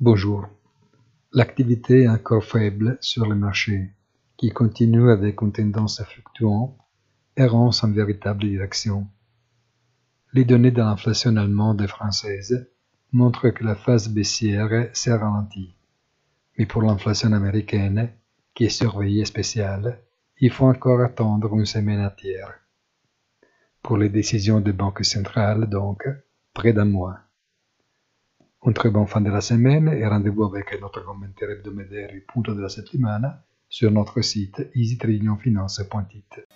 Bonjour. L'activité est encore faible sur le marché, qui continue avec une tendance fluctuante et errant sans véritable direction. Les données de l'inflation allemande et française montrent que la phase baissière s'est ralentie. Mais pour l'inflation américaine, qui est surveillée spéciale, il faut encore attendre une semaine entière. Pour les décisions des banques centrales, donc, près d'un mois. Un très bon fin de la semaine et rendez-vous avec notre commentaire hebdomadaire Punto della settimana sur notre site easytradingfinance.it.